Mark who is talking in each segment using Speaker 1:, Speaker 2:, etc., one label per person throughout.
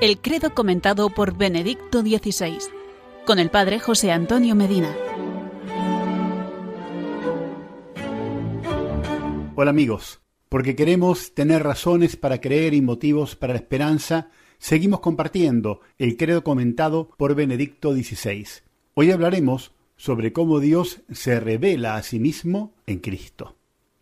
Speaker 1: El credo comentado por Benedicto XVI, con el padre José Antonio Medina.
Speaker 2: Hola amigos, porque queremos tener razones para creer y motivos para la esperanza, seguimos compartiendo el credo comentado por Benedicto XVI. Hoy hablaremos sobre cómo Dios se revela a sí mismo en Cristo.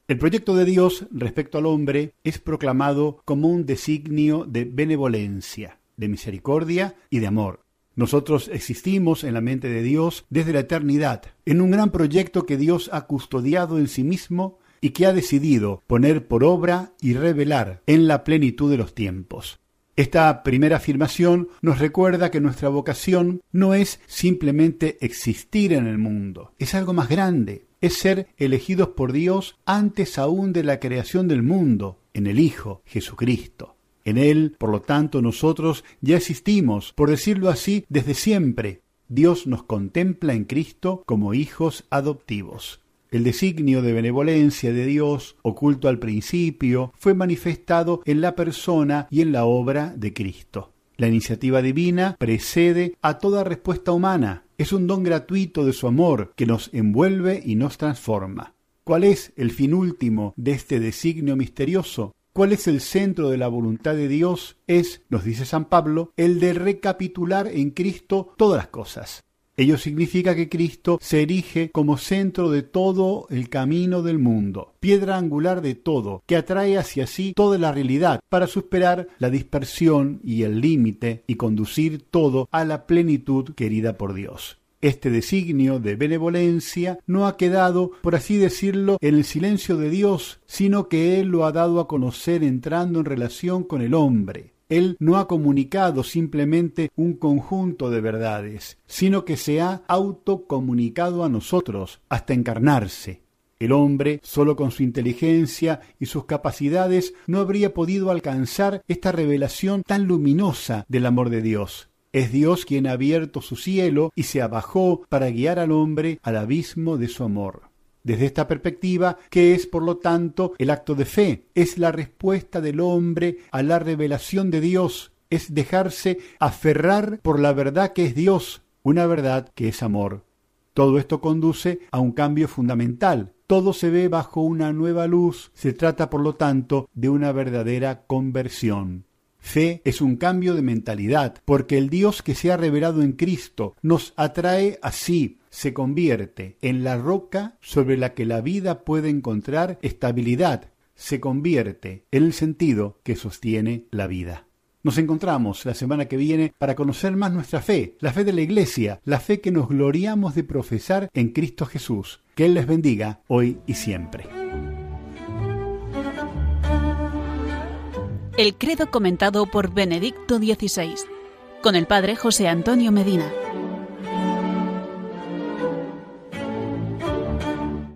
Speaker 2: El proyecto de Dios respecto al hombre es proclamado como un designio de benevolencia, de misericordia y de amor. Nosotros existimos en la mente de Dios desde la eternidad, en un gran proyecto que Dios ha custodiado en sí mismo y que ha decidido poner por obra y revelar en la plenitud de los tiempos. Esta primera afirmación nos recuerda que nuestra vocación no es simplemente existir en el mundo, es algo más grande, es ser elegidos por Dios antes aún de la creación del mundo, en el Hijo, Jesucristo. En Él, por lo tanto, nosotros ya existimos, por decirlo así, desde siempre. Dios nos contempla en Cristo como hijos adoptivos. El designio de benevolencia de Dios, oculto al principio, fue manifestado en la persona y en la obra de Cristo. La iniciativa divina precede a toda respuesta humana. Es un don gratuito de su amor que nos envuelve y nos transforma. ¿Cuál es el fin último de este designio misterioso? ¿Cuál es el centro de la voluntad de Dios? Es, nos dice San Pablo, el de recapitular en Cristo todas las cosas. Ello significa que Cristo se erige como centro de todo el camino del mundo, piedra angular de todo, que atrae hacia sí toda la realidad para superar la dispersión y el límite y conducir todo a la plenitud querida por Dios. Este designio de benevolencia no ha quedado, por así decirlo, en el silencio de Dios, sino que Él lo ha dado a conocer entrando en relación con el hombre, él no ha comunicado simplemente un conjunto de verdades, sino que se ha autocomunicado a nosotros hasta encarnarse. El hombre, solo con su inteligencia y sus capacidades, no habría podido alcanzar esta revelación tan luminosa del amor de Dios. Es Dios quien ha abierto su cielo y se abajó para guiar al hombre al abismo de su amor. Desde esta perspectiva, ¿qué es, por lo tanto, el acto de fe? Es la respuesta del hombre a la revelación de Dios, es dejarse aferrar por la verdad que es Dios, una verdad que es amor. Todo esto conduce a un cambio fundamental. Todo se ve bajo una nueva luz. Se trata, por lo tanto, de una verdadera conversión. Fe es un cambio de mentalidad, porque el Dios que se ha revelado en Cristo nos atrae así, se convierte en la roca sobre la que la vida puede encontrar estabilidad, se convierte en el sentido que sostiene la vida. Nos encontramos la semana que viene para conocer más nuestra fe, la fe de la Iglesia, la fe que nos gloriamos de profesar en Cristo Jesús. Que Él les bendiga hoy y siempre.
Speaker 1: El credo comentado por Benedicto XVI, con el Padre José Antonio Medina.